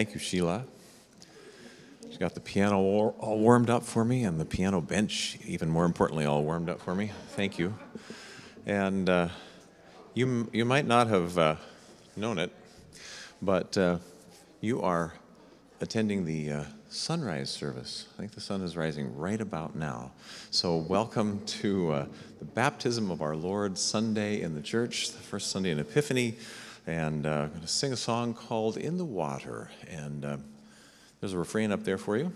Thank you, Sheila. She got the piano all warmed up for me and the piano bench, even more importantly, all warmed up for me. Thank you. And uh, you, you might not have uh, known it, but uh, you are attending the uh, sunrise service. I think the sun is rising right about now. So, welcome to uh, the baptism of our Lord Sunday in the church, the first Sunday in Epiphany and uh, I'm going to sing a song called In the Water. And uh, there's a refrain up there for you,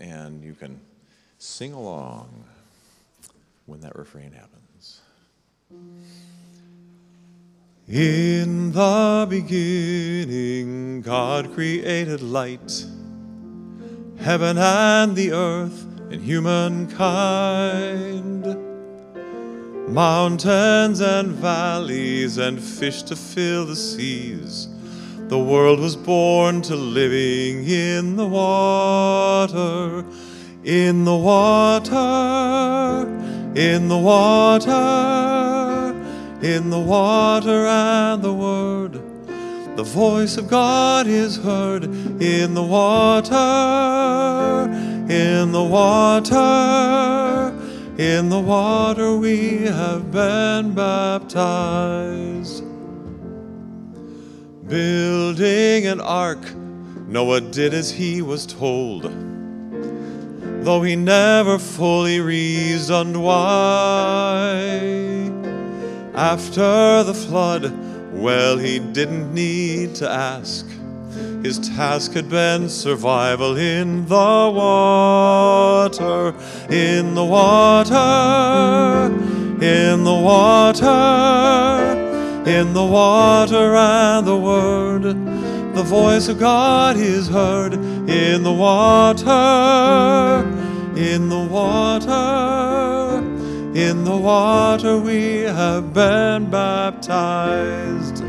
and you can sing along when that refrain happens. In the beginning, God created light, heaven and the earth, and humankind mountains and valleys and fish to fill the seas. The world was born to living in the water, in the water, in the water, in the water and the Word. The voice of God is heard in the water, in the water in the water we have been baptized. Building an ark, Noah did as he was told. Though he never fully reasoned why. After the flood, well, he didn't need to ask. His task had been survival in the water, in the water, in the water, in the water and the Word. The voice of God is heard in the water, in the water, in the water we have been baptized.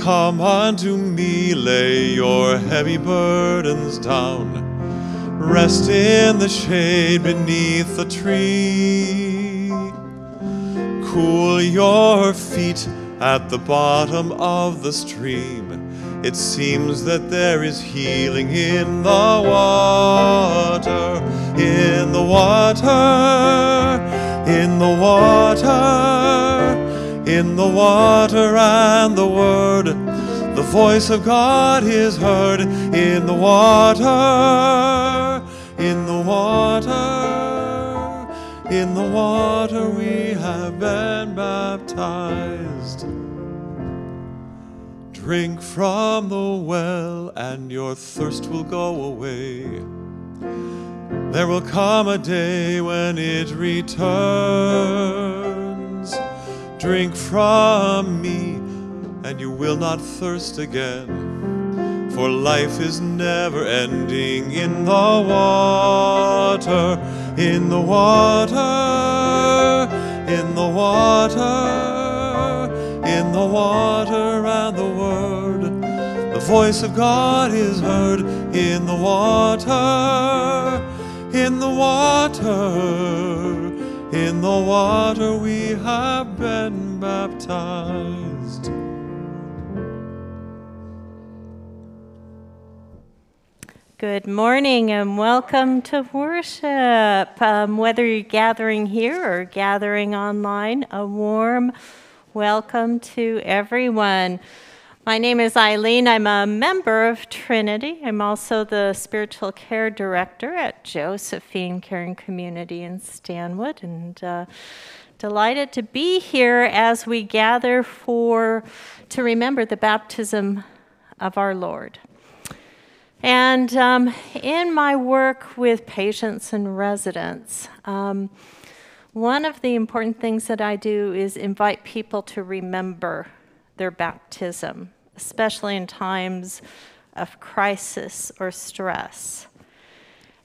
Come unto me, lay your heavy burdens down. Rest in the shade beneath the tree. Cool your feet at the bottom of the stream. It seems that there is healing in the water, in the water, in the water in the water and the word. The voice of God is heard in the water, in the water, in the water we have been baptized. Drink from the well, and your thirst will go away. There will come a day when it returns. Drink from me, and you will not thirst again. For life is never ending in the water, in the water, in the water, in the water and the Word. The voice of God is heard in the water, in the water in the water we have been baptized. Good morning and welcome to worship. Um, whether you're gathering here or gathering online, a warm welcome to everyone. My name is Eileen. I'm a member of Trinity. I'm also the spiritual care director at Josephine Caring Community in Stanwood, and uh, delighted to be here as we gather for to remember the baptism of our Lord. And um, in my work with patients and residents, um, one of the important things that I do is invite people to remember their baptism especially in times of crisis or stress.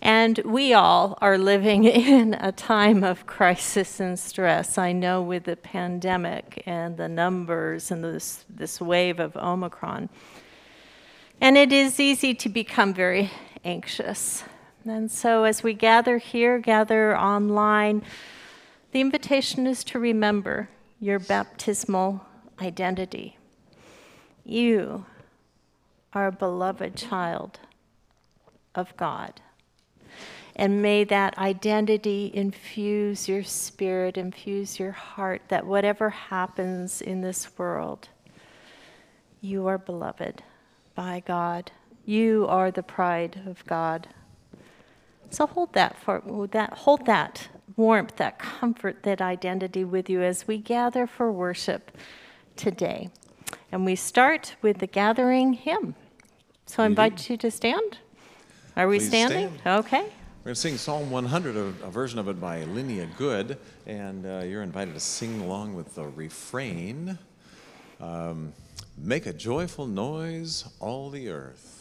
And we all are living in a time of crisis and stress. I know with the pandemic and the numbers and this, this wave of Omicron. And it is easy to become very anxious. And so, as we gather here, gather online, the invitation is to remember your baptismal identity. You are a beloved child of God. And may that identity infuse your spirit, infuse your heart, that whatever happens in this world, you are beloved by God. You are the pride of God. So hold that for that hold that warmth, that comfort, that identity with you as we gather for worship today. And we start with the gathering hymn. So I invite you to stand. Are we Please standing? stand. Okay. We're going to sing Psalm 100, a, a version of it by Linnea Good, and uh, you're invited to sing along with the refrain um, Make a joyful noise, all the earth.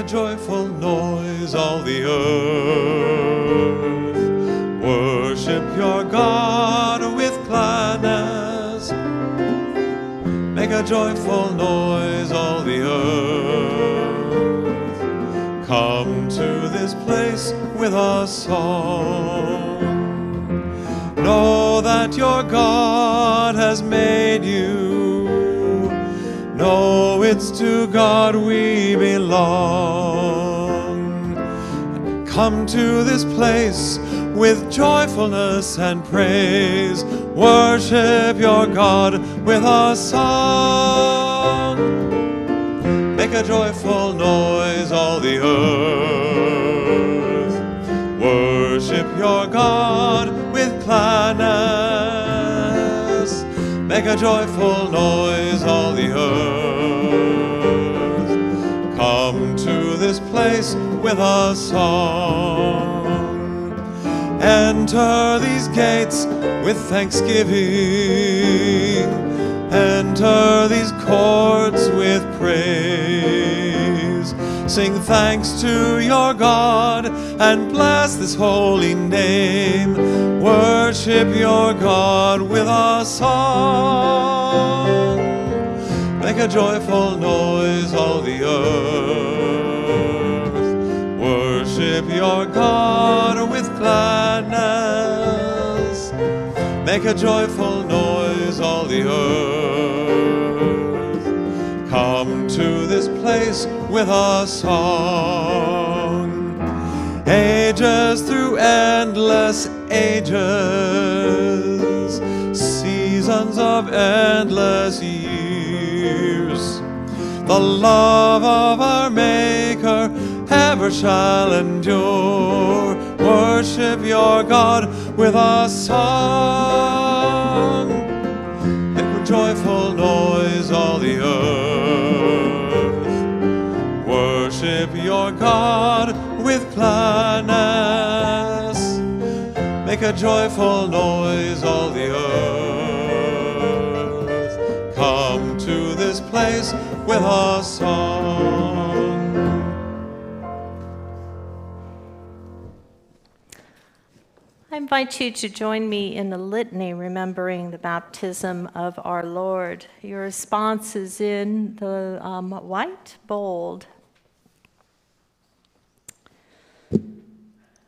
A joyful noise, all the earth. Worship your God with gladness. Make a joyful noise, all the earth. Come to this place with a song. Know that your God has made you. Know it's to God we belong. Come to this place with joyfulness and praise. Worship your God with a song. Make a joyful noise, all the earth. Worship your God with gladness. Make a joyful noise, all the earth. Place with a song. Enter these gates with thanksgiving. Enter these courts with praise. Sing thanks to your God and bless this holy name. Worship your God with a song. Make a joyful noise, all the earth. Worship your God with gladness. Make a joyful noise, all the earth. Come to this place with a song. Ages through endless ages, seasons of endless years. The love of our Maker ever shall endure. Worship your God with a song. Make a joyful noise, all the earth. Worship your God with gladness. Make a joyful noise, all the earth. Come to this place with a song. Invite you to join me in the litany remembering the baptism of our Lord. Your response is in the um, white bold.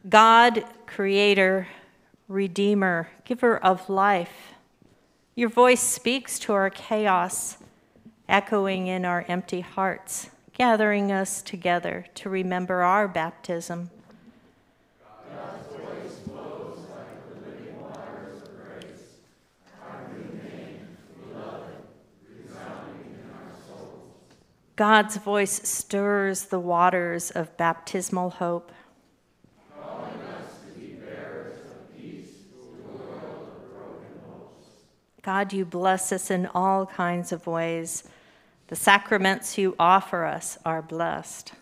God, Creator, Redeemer, Giver of life, your voice speaks to our chaos, echoing in our empty hearts, gathering us together to remember our baptism. God's voice stirs the waters of baptismal hope. God, you bless us in all kinds of ways. The sacraments you offer us are blessed.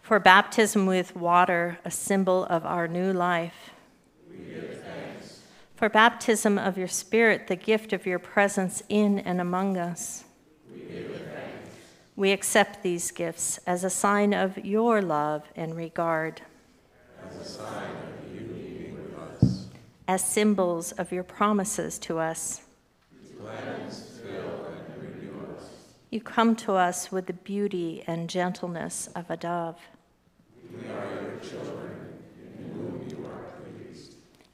For baptism with water, a symbol of our new life. For baptism of your Spirit, the gift of your presence in and among us. We we accept these gifts as a sign of your love and regard. as a sign of unity with us. as symbols of your promises to us. You come to us with the beauty and gentleness of a dove.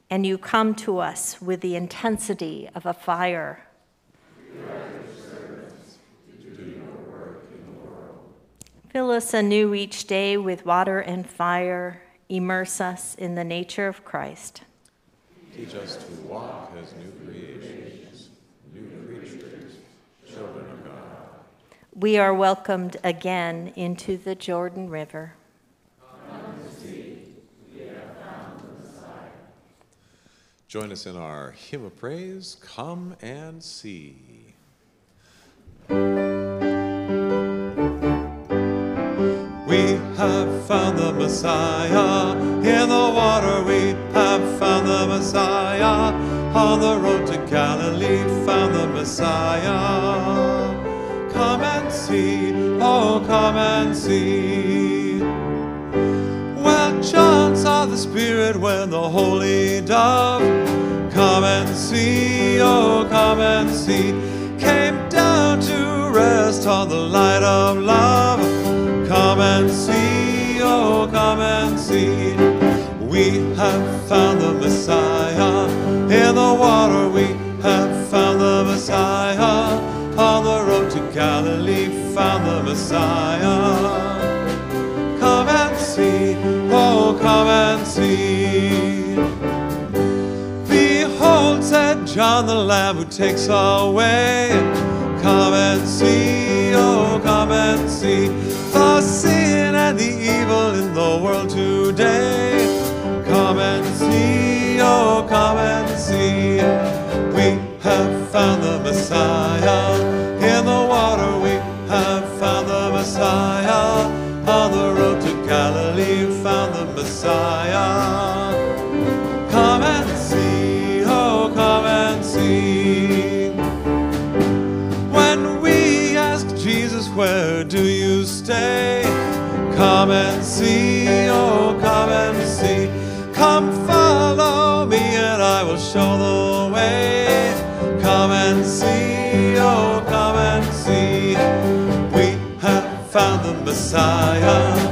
And you come to us with the intensity of a fire. Fill us anew each day with water and fire. Immerse us in the nature of Christ. Teach us to walk as new creations, new creatures, children of God. We are welcomed again into the Jordan River. Join us in our hymn of praise, Come and See. We have found the Messiah. In the water we have found the Messiah. On the road to Galilee, found the Messiah. Come and see, oh, come and see. Well, John saw the Spirit when the Holy Dove, come and see, oh, come and see, came down to rest on the light of love. Come and see, oh, come and see. We have found the Messiah. In the water we have found the Messiah. On the road to Galilee, found the Messiah. John the Lamb who takes away. Come and see, oh, come and see the sin and the evil in the world today. Come and see, oh, come and see. We have found the Messiah. Messiah.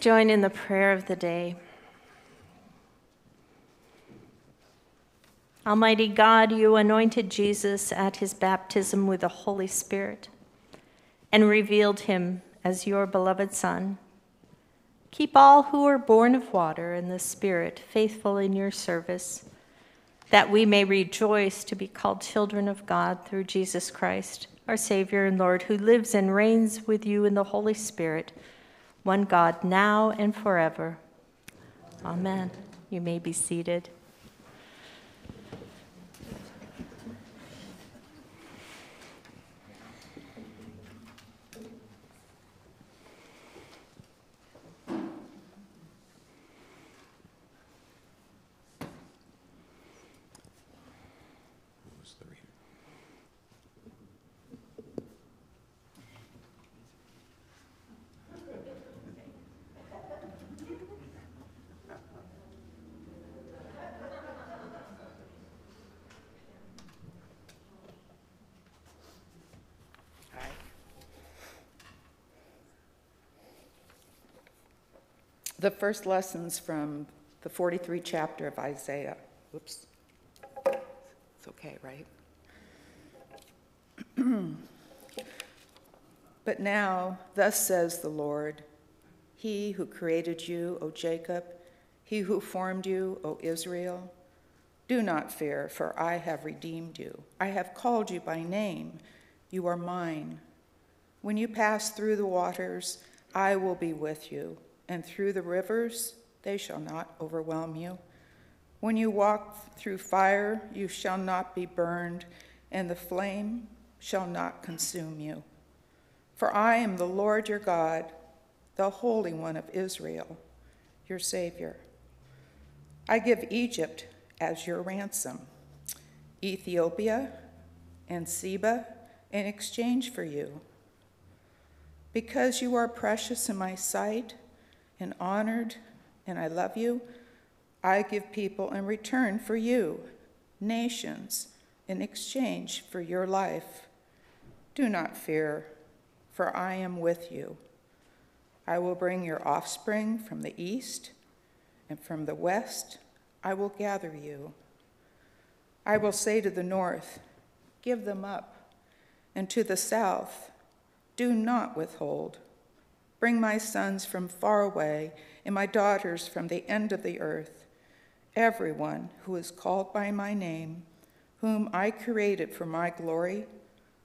Join in the prayer of the day. Almighty God, you anointed Jesus at his baptism with the Holy Spirit and revealed him as your beloved Son. Keep all who are born of water and the Spirit faithful in your service, that we may rejoice to be called children of God through Jesus Christ, our Savior and Lord, who lives and reigns with you in the Holy Spirit, one God, now and forever. Amen. You may be seated. The first lessons from the 43 chapter of Isaiah. Oops. It's okay, right? but now, thus says the Lord He who created you, O Jacob, he who formed you, O Israel, do not fear, for I have redeemed you. I have called you by name. You are mine. When you pass through the waters, I will be with you and through the rivers, they shall not overwhelm you. When you walk through fire, you shall not be burned, and the flame shall not consume you. For I am the Lord your God, the Holy One of Israel, your Savior. I give Egypt as your ransom, Ethiopia and Seba in exchange for you. Because you are precious in my sight and honored, and I love you, I give people in return for you, nations in exchange for your life. Do not fear, for I am with you. I will bring your offspring from the east, and from the west I will gather you. I will say to the north, Give them up, and to the south, Do not withhold. Bring my sons from far away, and my daughters from the end of the earth, everyone who is called by my name, whom I created for my glory,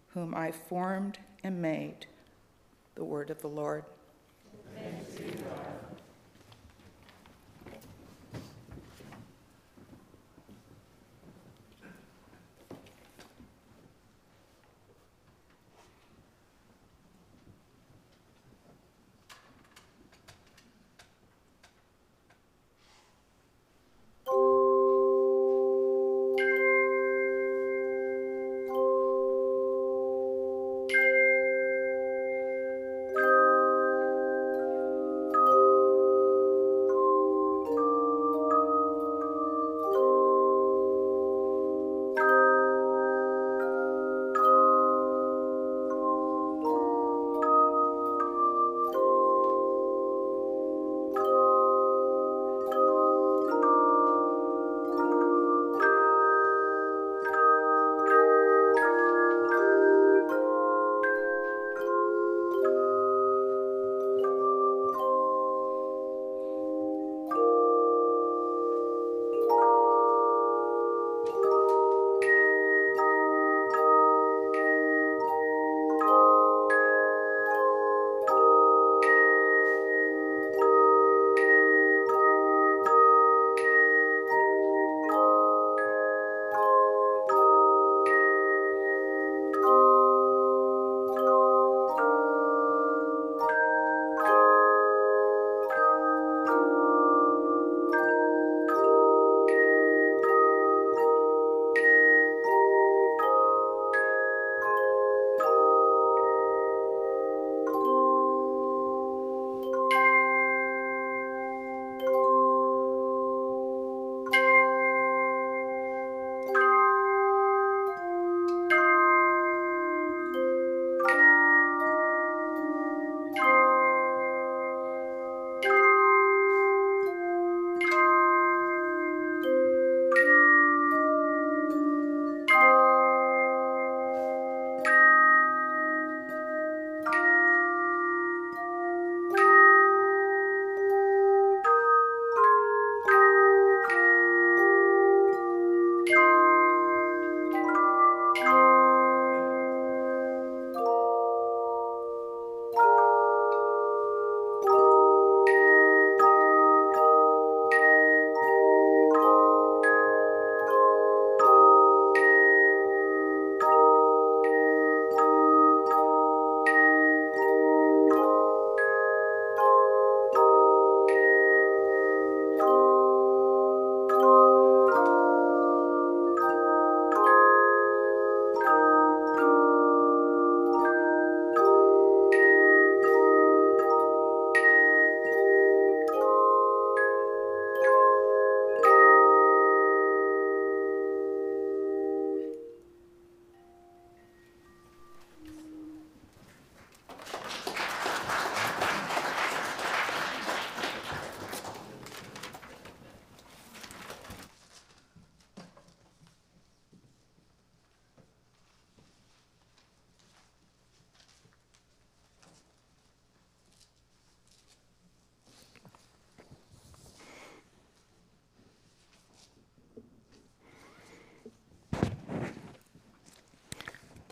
whom I formed and made. The word of the Lord.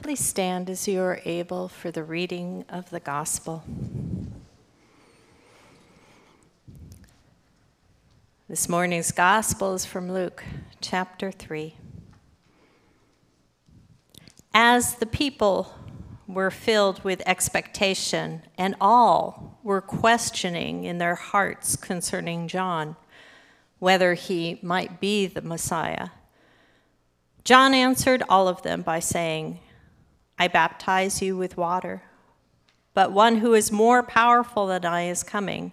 Please stand as you are able for the reading of the gospel. This morning's gospel is from Luke chapter 3. As the people were filled with expectation, and all were questioning in their hearts concerning John whether he might be the Messiah, John answered all of them by saying, I baptize you with water, but one who is more powerful than I is coming.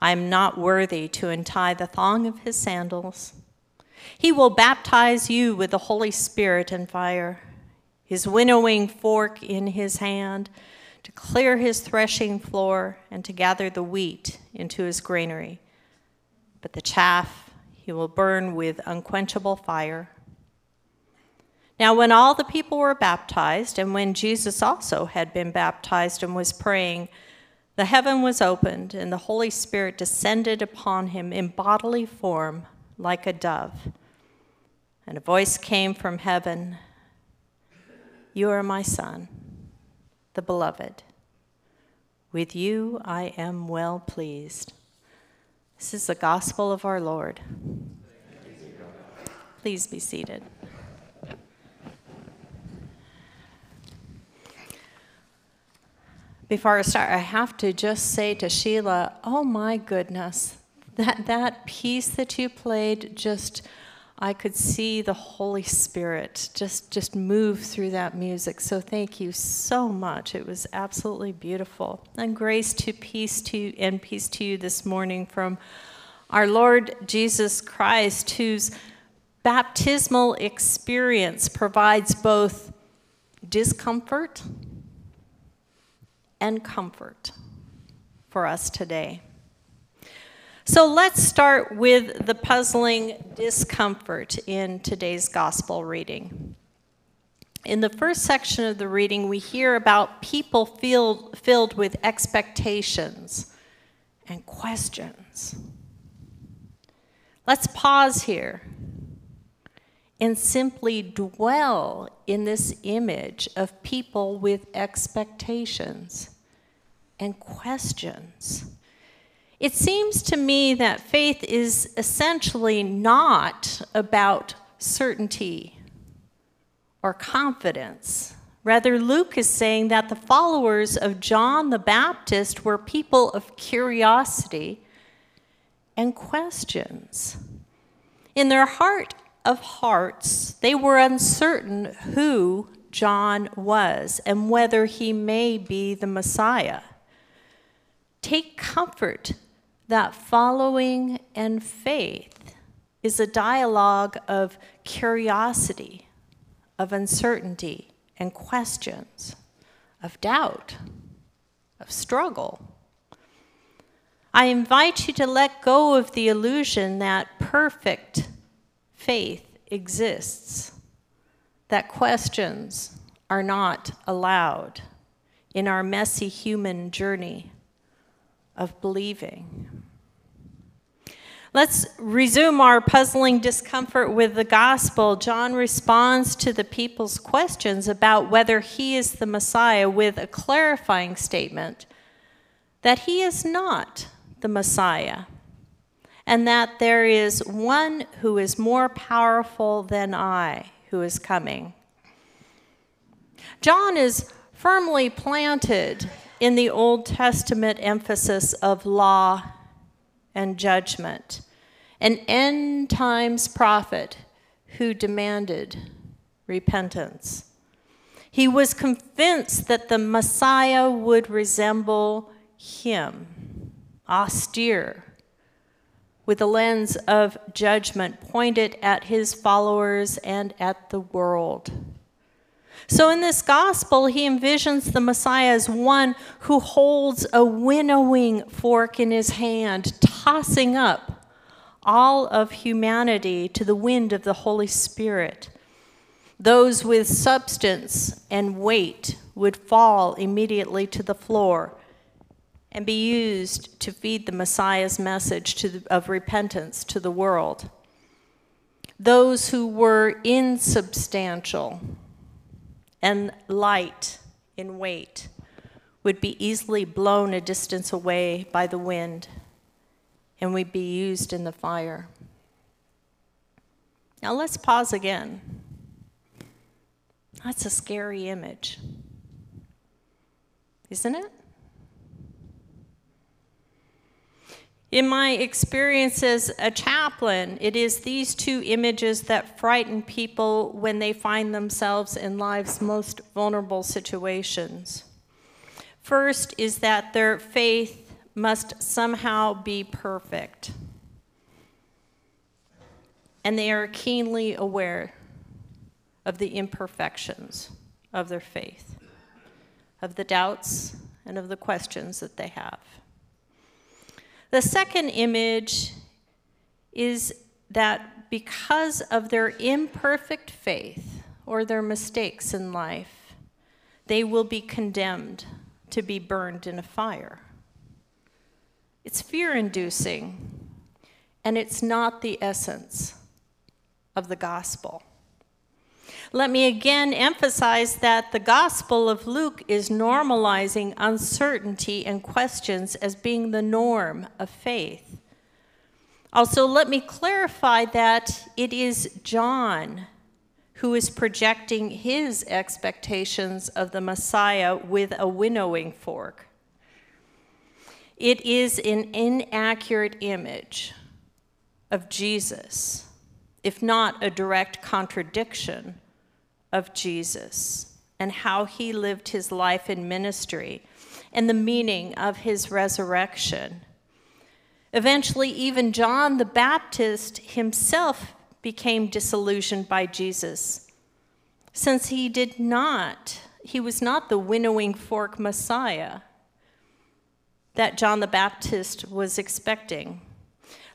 I am not worthy to untie the thong of his sandals. He will baptize you with the Holy Spirit and fire, his winnowing fork in his hand to clear his threshing floor and to gather the wheat into his granary. But the chaff he will burn with unquenchable fire. Now, when all the people were baptized, and when Jesus also had been baptized and was praying, the heaven was opened, and the Holy Spirit descended upon him in bodily form like a dove. And a voice came from heaven You are my Son, the beloved. With you I am well pleased. This is the gospel of our Lord. Please be seated. Before I start, I have to just say to Sheila, oh my goodness, that, that piece that you played just I could see the Holy Spirit just just move through that music. So thank you so much. It was absolutely beautiful. And grace to peace to and peace to you this morning from our Lord Jesus Christ, whose baptismal experience provides both discomfort and comfort for us today. So let's start with the puzzling discomfort in today's gospel reading. In the first section of the reading, we hear about people filled, filled with expectations and questions. Let's pause here and simply dwell in this image of people with expectations and questions. It seems to me that faith is essentially not about certainty or confidence. Rather, Luke is saying that the followers of John the Baptist were people of curiosity and questions. In their heart of hearts, they were uncertain who John was and whether he may be the Messiah. Take comfort that following and faith is a dialogue of curiosity, of uncertainty and questions, of doubt, of struggle. I invite you to let go of the illusion that perfect faith exists, that questions are not allowed in our messy human journey of believing. Let's resume our puzzling discomfort with the gospel. John responds to the people's questions about whether he is the Messiah with a clarifying statement that he is not the Messiah and that there is one who is more powerful than I who is coming. John is firmly planted in the Old Testament emphasis of law and judgment, an end times prophet who demanded repentance. He was convinced that the Messiah would resemble him, austere, with a lens of judgment pointed at his followers and at the world. So in this gospel, he envisions the Messiah as one who holds a winnowing fork in his hand, tossing up all of humanity to the wind of the Holy Spirit. Those with substance and weight would fall immediately to the floor and be used to feed the Messiah's message the, of repentance to the world. Those who were insubstantial and light in weight would be easily blown a distance away by the wind and we'd be used in the fire. Now let's pause again. That's a scary image, isn't it? In my experience as a chaplain, it is these two images that frighten people when they find themselves in life's most vulnerable situations. First is that their faith must somehow be perfect, and they are keenly aware of the imperfections of their faith, of the doubts, and of the questions that they have. The second image is that because of their imperfect faith or their mistakes in life, they will be condemned to be burned in a fire. It's fear inducing, and it's not the essence of the gospel. Let me again emphasize that the Gospel of Luke is normalizing uncertainty and questions as being the norm of faith. Also, let me clarify that it is John who is projecting his expectations of the Messiah with a winnowing fork. It is an inaccurate image of Jesus, if not a direct contradiction of Jesus and how he lived his life in ministry and the meaning of his resurrection. Eventually, even John the Baptist himself became disillusioned by Jesus, since he did not, he was not the winnowing fork Messiah that John the Baptist was expecting.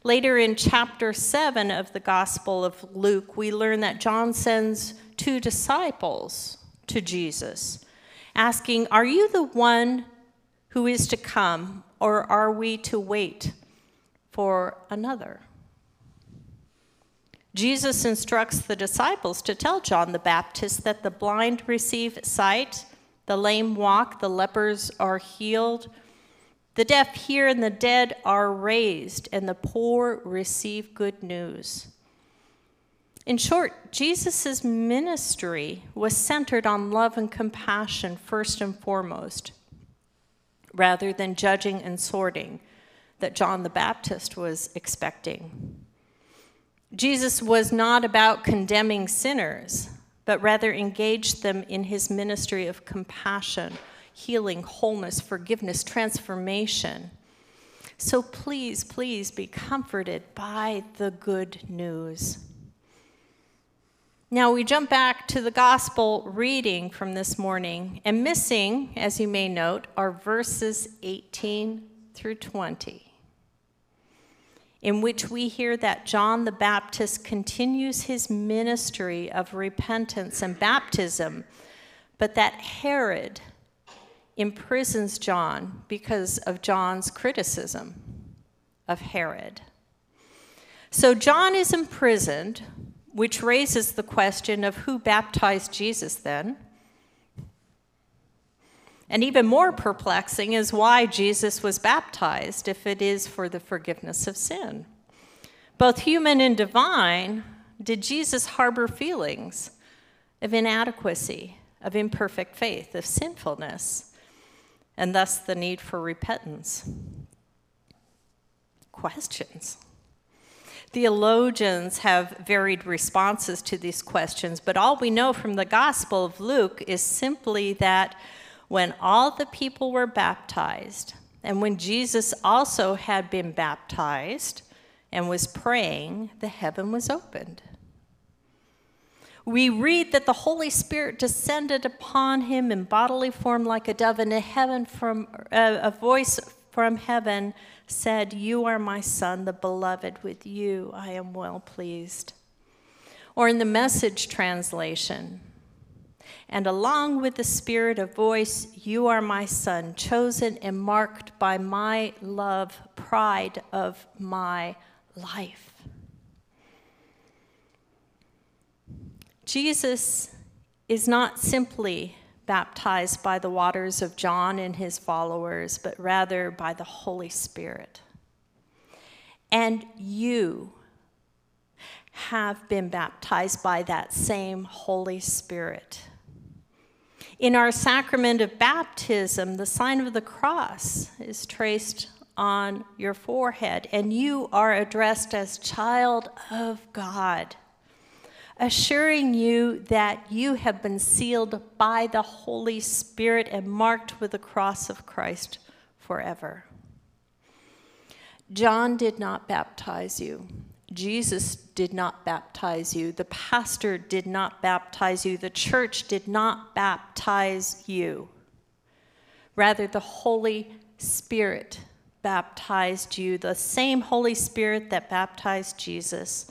Later in chapter 7 of the Gospel of Luke, we learn that John sends two disciples to Jesus, asking, Are you the one who is to come, or are we to wait for another? Jesus instructs the disciples to tell John the Baptist that the blind receive sight, the lame walk, the lepers are healed, the deaf hear, and the dead are raised, and the poor receive good news. In short, Jesus' ministry was centered on love and compassion first and foremost, rather than judging and sorting that John the Baptist was expecting. Jesus was not about condemning sinners, but rather engaged them in his ministry of compassion, healing, wholeness, forgiveness, transformation. So please, please be comforted by the good news. Now we jump back to the gospel reading from this morning, and missing, as you may note, are verses 18 through 20, in which we hear that John the Baptist continues his ministry of repentance and baptism, but that Herod imprisons John because of John's criticism of Herod. So John is imprisoned which raises the question of who baptized Jesus then. And even more perplexing is why Jesus was baptized if it is for the forgiveness of sin. Both human and divine, did Jesus harbor feelings of inadequacy, of imperfect faith, of sinfulness, and thus the need for repentance? Questions. Theologians have varied responses to these questions, but all we know from the Gospel of Luke is simply that when all the people were baptized, and when Jesus also had been baptized and was praying, the heaven was opened. We read that the Holy Spirit descended upon him in bodily form like a dove, and a heaven from uh, a voice from heaven said, You are my son, the beloved, with you I am well pleased. Or in the message translation, and along with the spirit of voice, you are my son, chosen and marked by my love, pride of my life. Jesus is not simply baptized by the waters of John and his followers, but rather by the Holy Spirit. And you have been baptized by that same Holy Spirit. In our sacrament of baptism, the sign of the cross is traced on your forehead, and you are addressed as child of God, assuring you that you have been sealed by the Holy Spirit and marked with the cross of Christ forever. John did not baptize you. Jesus did not baptize you. The pastor did not baptize you. The church did not baptize you. Rather, the Holy Spirit baptized you, the same Holy Spirit that baptized Jesus.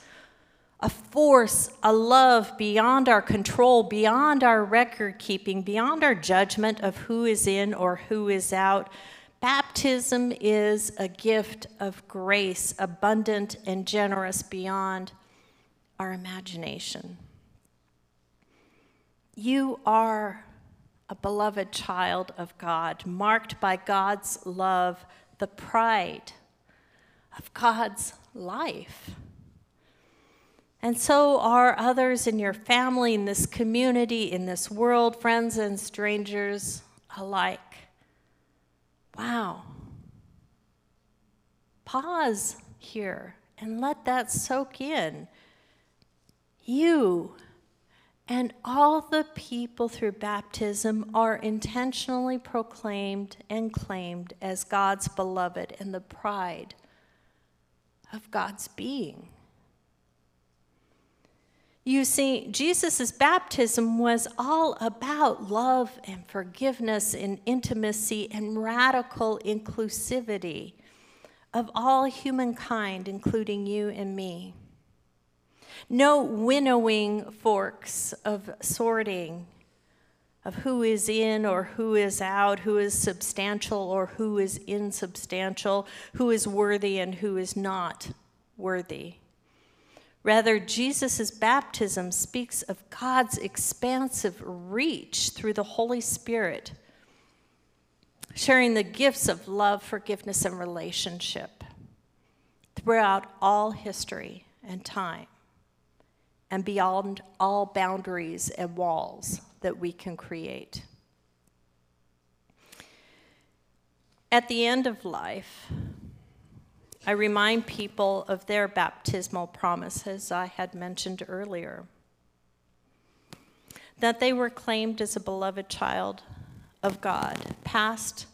A force, a love beyond our control, beyond our record keeping, beyond our judgment of who is in or who is out Baptism is a gift of grace, abundant and generous beyond our imagination. You are a beloved child of God, marked by God's love, the pride of God's life. And so are others in your family, in this community, in this world, friends and strangers alike. Wow. Pause here and let that soak in. You and all the people through baptism are intentionally proclaimed and claimed as God's beloved and the pride of God's being. You see, Jesus' baptism was all about love and forgiveness and intimacy and radical inclusivity of all humankind, including you and me. No winnowing forks of sorting of who is in or who is out, who is substantial or who is insubstantial, who is worthy and who is not worthy. Rather, Jesus' baptism speaks of God's expansive reach through the Holy Spirit, sharing the gifts of love, forgiveness, and relationship throughout all history and time and beyond all boundaries and walls that we can create. At the end of life, I remind people of their baptismal promises I had mentioned earlier that they were claimed as a beloved child of God, past,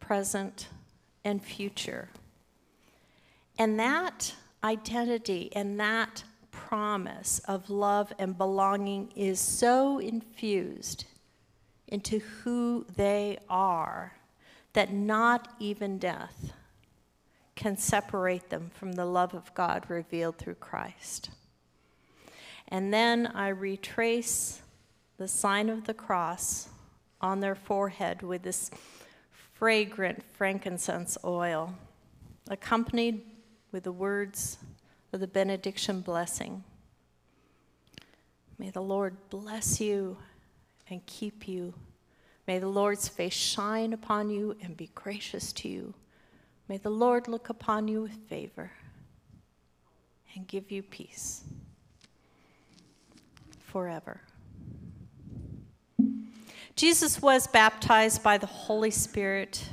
present, and future. And that identity and that promise of love and belonging is so infused into who they are that not even death can separate them from the love of God revealed through Christ. And then I retrace the sign of the cross on their forehead with this fragrant frankincense oil, accompanied with the words of the benediction blessing. May the Lord bless you and keep you. May the Lord's face shine upon you and be gracious to you. May the Lord look upon you with favor and give you peace forever. Jesus was baptized by the Holy Spirit.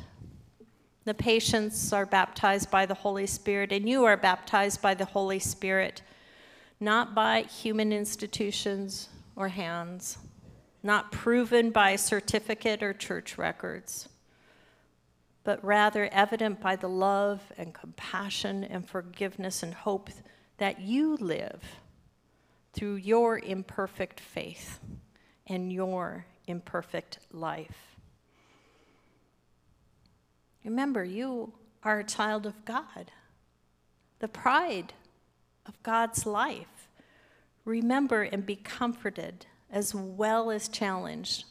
The patients are baptized by the Holy Spirit, and you are baptized by the Holy Spirit, not by human institutions or hands, not proven by certificate or church records but rather evident by the love and compassion and forgiveness and hope that you live through your imperfect faith and your imperfect life. Remember, you are a child of God, the pride of God's life. Remember and be comforted as well as challenged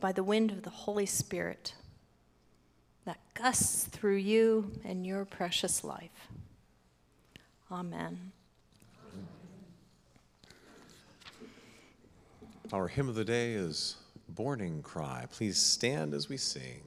by the wind of the Holy Spirit gusts through you and your precious life. Amen. Our hymn of the day is Morning Cry. Please stand as we sing.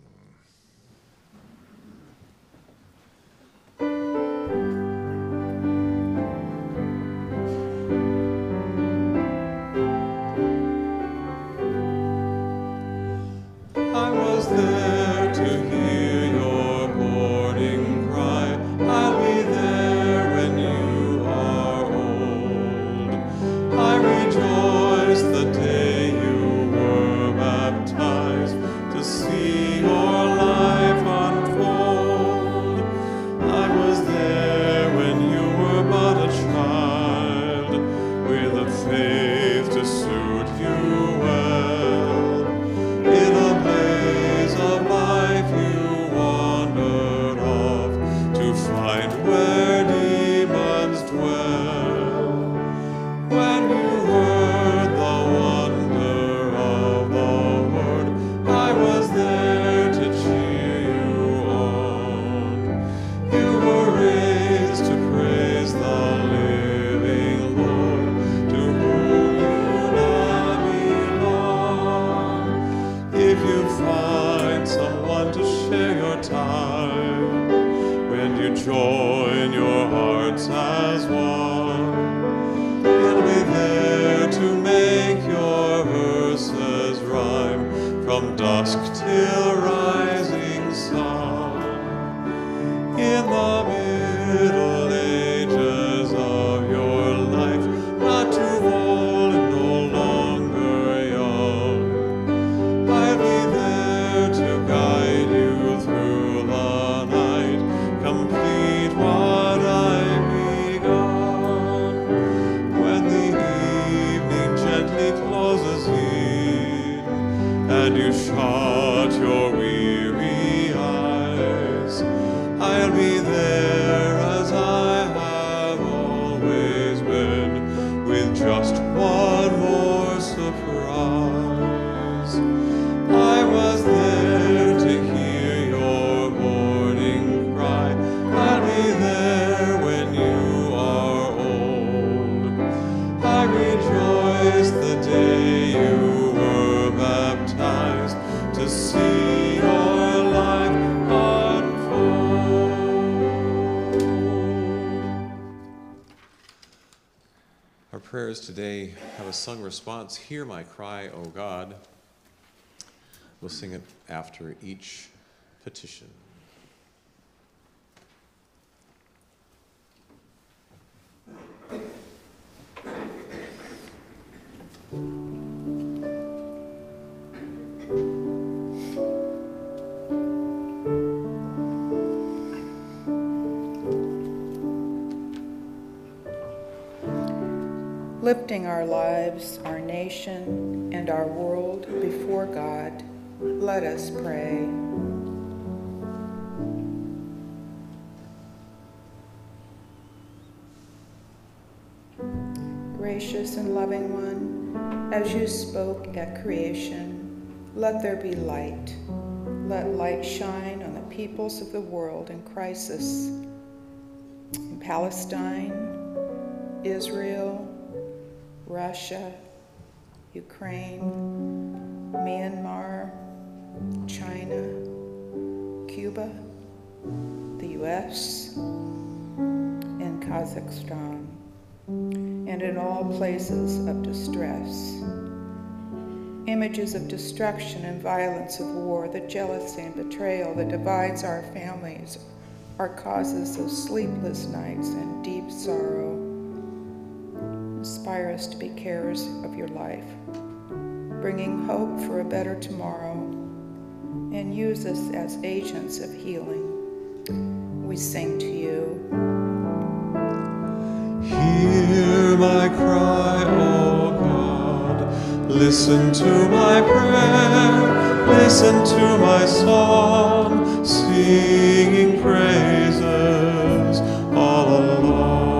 Sung response Hear my cry, O God. We'll sing it after each petition. Let us pray. Gracious and loving one, as you spoke at creation, let there be light. Let light shine on the peoples of the world in crisis, in Palestine, Israel, Russia, Ukraine, Myanmar, China, Cuba, the US, and Kazakhstan, and in all places of distress. Images of destruction and violence of war, the jealousy and betrayal that divides our families, are causes of sleepless nights and deep sorrow. Inspire us to be carers of your life, bringing hope for a better tomorrow, and use us as agents of healing. We sing to you. Hear my cry, O God. Listen to my prayer. Listen to my song, singing praises all alone.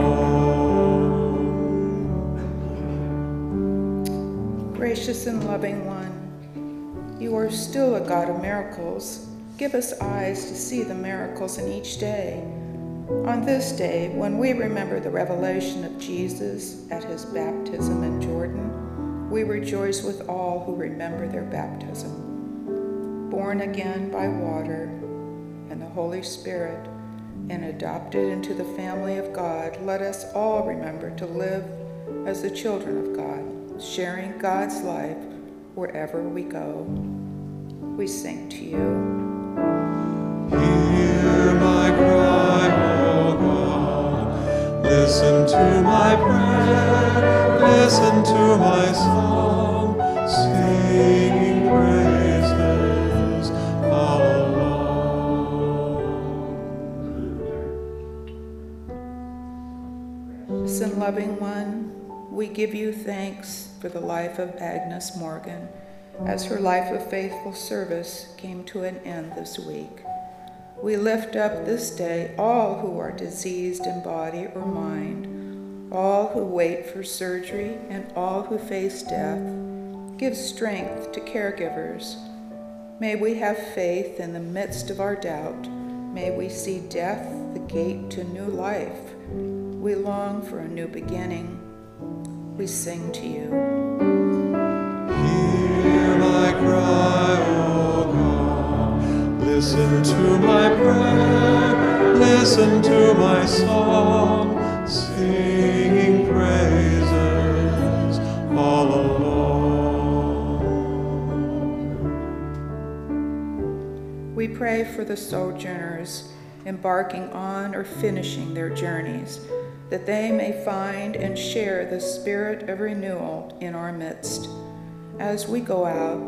Gracious and loving one, you are still a God of miracles. Give us eyes to see the miracles in each day. On this day, when we remember the revelation of Jesus at his baptism in Jordan, we rejoice with all who remember their baptism. Born again by water and the Holy Spirit, and adopted into the family of God, let us all remember to live as the children of God, sharing God's life wherever we go. We sing to you. Hear my cry, O God. Listen to my prayer. Listen to my song, singing praises all alone. Sin loving one, we give you thanks for the life of Agnes Morgan as her life of faithful service came to an end this week. We lift up this day all who are diseased in body or mind, all who wait for surgery, and all who face death. Give strength to caregivers. May we have faith in the midst of our doubt. May we see death the gate to new life. We long for a new beginning. We sing to you cry, O God. Listen to my prayer, listen to my song, singing praises all along. We pray for the sojourners embarking on or finishing their journeys, that they may find and share the spirit of renewal in our midst. As we go out,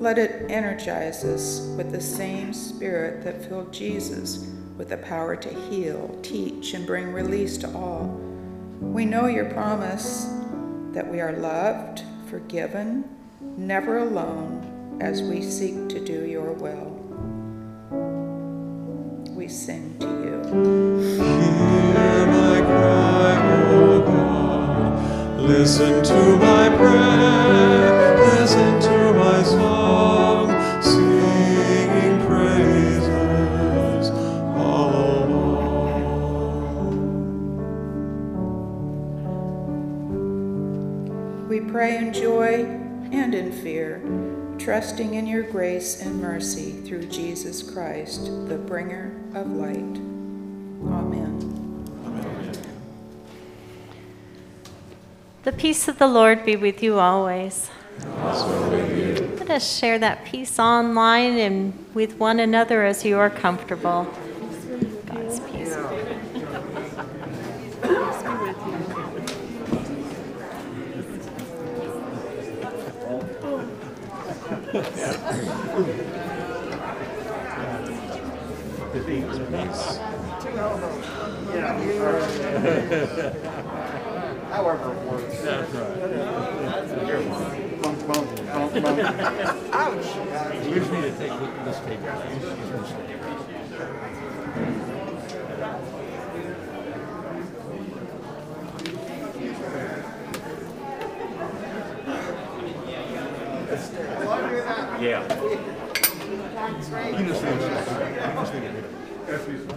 let it energize us with the same spirit that filled Jesus with the power to heal, teach, and bring release to all. We know your promise that we are loved, forgiven, never alone as we seek to do your will. We sing to you. Hear my cry, O God. Listen to my prayer. Listen to my song. Singing praises all along. We pray in joy and in fear, trusting in your grace and mercy through Jesus Christ, the bringer of light. Amen. The peace of the Lord be with you always. Let us share that peace online and with one another as you are comfortable. God's peace. However it works. That's right. Ouch! You just need to take this tape. Yeah. You just need to- you just need to-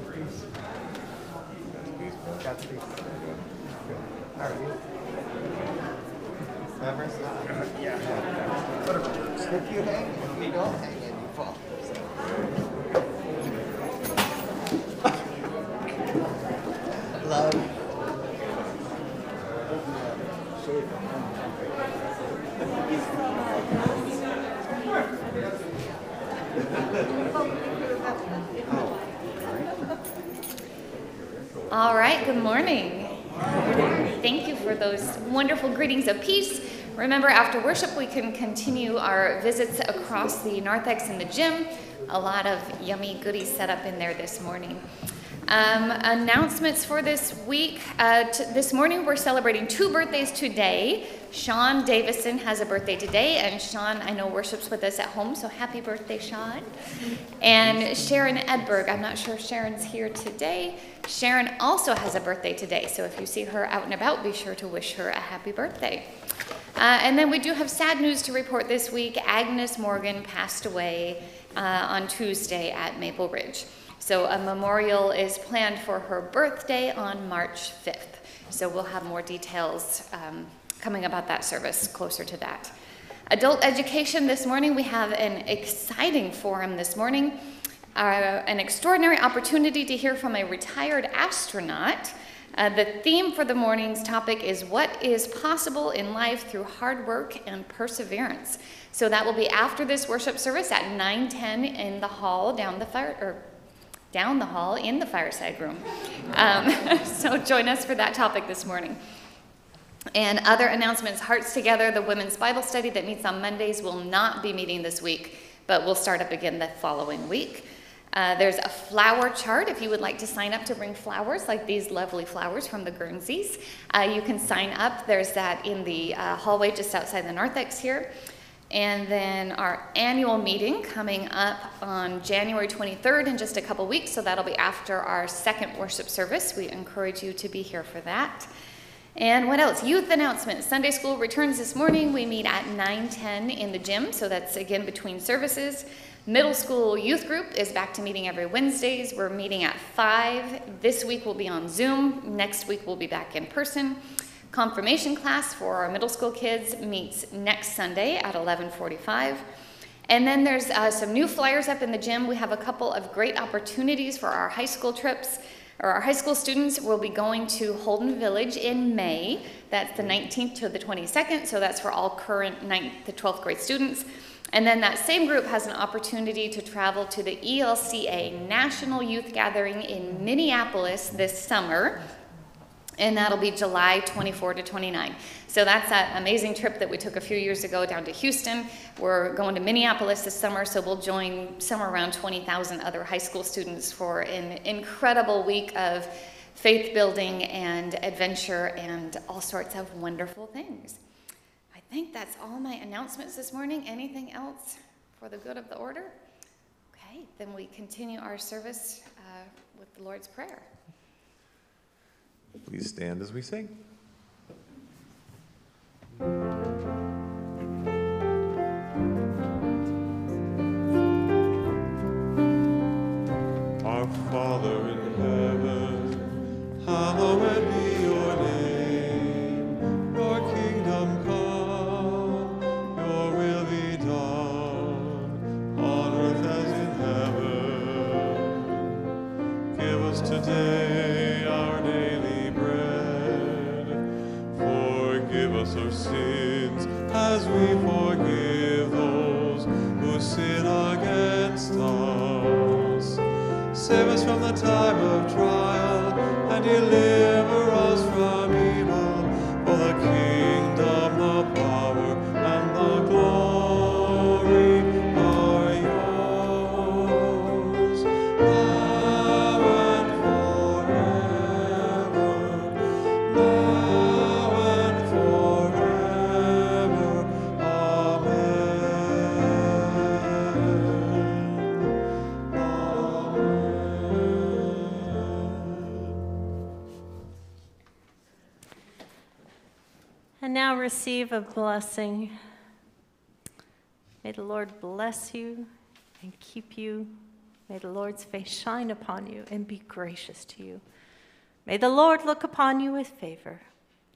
If you hang, if you don't hang it, you fall. Love. All right, good morning. Thank you for those wonderful greetings of peace. Remember, after worship, we can continue our visits across the narthex and the gym. A lot of yummy goodies set up in there this morning. Um, announcements for this week. Uh, this morning, we're celebrating two birthdays today. Sean Davison has a birthday today, and Sean, I know, worships with us at home, so happy birthday, Sean. And Sharon Edberg, I'm not sure if Sharon's here today. Sharon also has a birthday today, so if you see her out and about, be sure to wish her a happy birthday. Uh, and then we do have sad news to report this week. Agnes Morgan passed away uh, on Tuesday at Maple Ridge. So a memorial is planned for her birthday on March 5th. So we'll have more details um, coming about that service closer to that. Adult education this morning, we have an exciting forum this morning, uh, an extraordinary opportunity to hear from a retired astronaut. Uh, the theme for the morning's topic is what is possible in life through hard work and perseverance. So that will be after this worship service at 9:10 in the hall down the fire or down the hall in the fireside room. Um, so join us for that topic this morning. And other announcements Hearts Together, the women's Bible study that meets on Mondays, will not be meeting this week, but will start up again the following week. Uh, there's a flower chart if you would like to sign up to bring flowers, like these lovely flowers from the Guernseys. Uh, you can sign up. There's that in the uh, hallway just outside the narthex here. And then our annual meeting coming up on January 23rd in just a couple weeks, so that'll be after our second worship service. We encourage you to be here for that. And what else? Youth announcement. Sunday school returns this morning. We meet at 9:10 in the gym, so that's again between services. Middle school youth group is back to meeting every Wednesdays. We're meeting at 5. This week we'll be on Zoom. Next week we'll be back in person. Confirmation class for our middle school kids meets next Sunday at 11:45. And then there's uh, some new flyers up in the gym. We have a couple of great opportunities for our high school trips. Or our high school students will be going to Holden Village in May. That's the 19th to the 22nd, so that's for all current 9th to 12th grade students. And then that same group has an opportunity to travel to the ELCA National Youth Gathering in Minneapolis this summer. And that'll be July 24 to 29. So that's that amazing trip that we took a few years ago down to Houston. We're going to Minneapolis this summer, so we'll join somewhere around 20,000 other high school students for an incredible week of faith building and adventure and all sorts of wonderful things. I think that's all my announcements this morning. Anything else for the good of the order? Okay, then we continue our service uh, with the Lord's Prayer. Please stand as we sing. Our Father in heaven, hallowed receive a blessing. May the Lord bless you and keep you. May the Lord's face shine upon you and be gracious to you. May the Lord look upon you with favor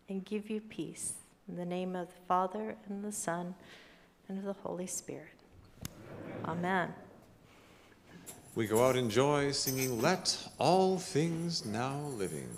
and give you peace. In the name of the Father, and the Son, and of the Holy Spirit. Amen. We go out in joy, singing, Let All Things Now Living.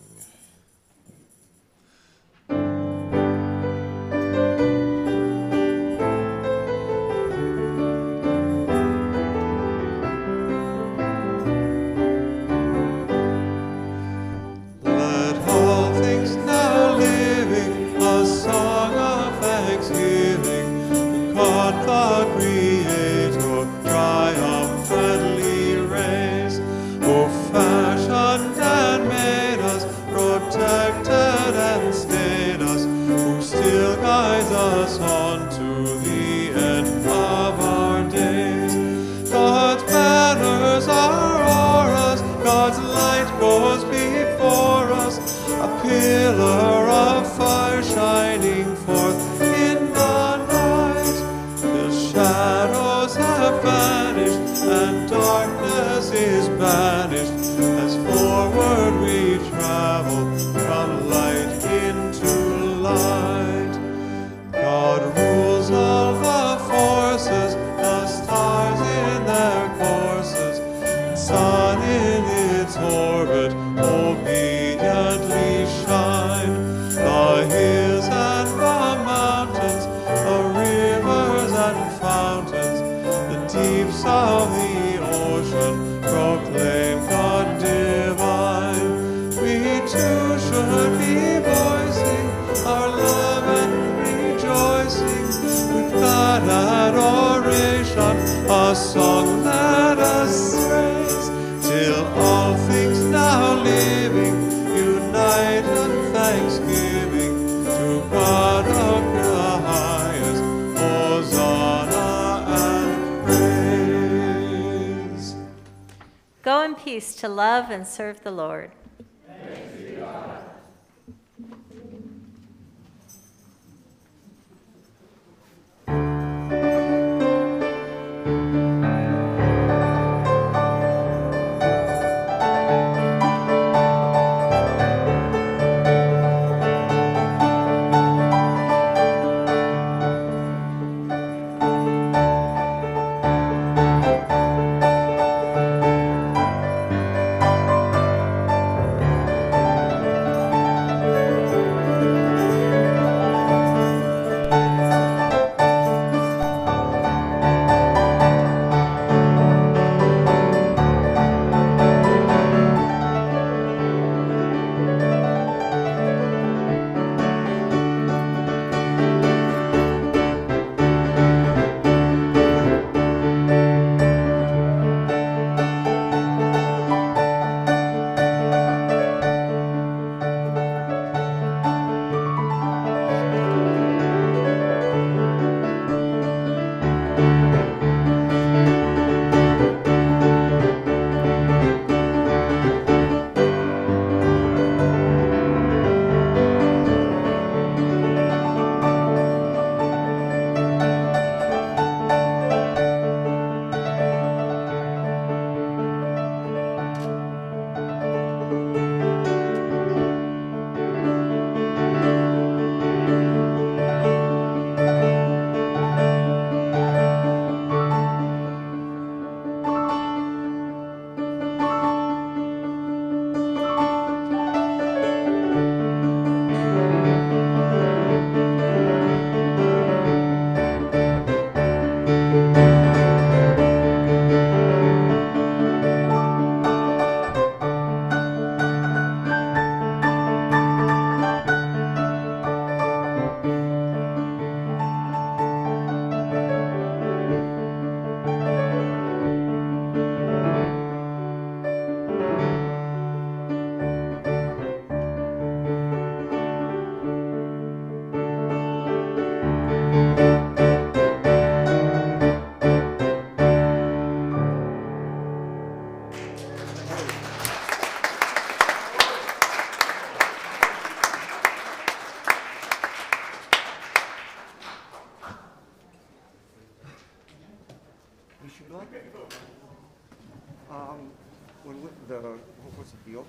To love and serve the Lord.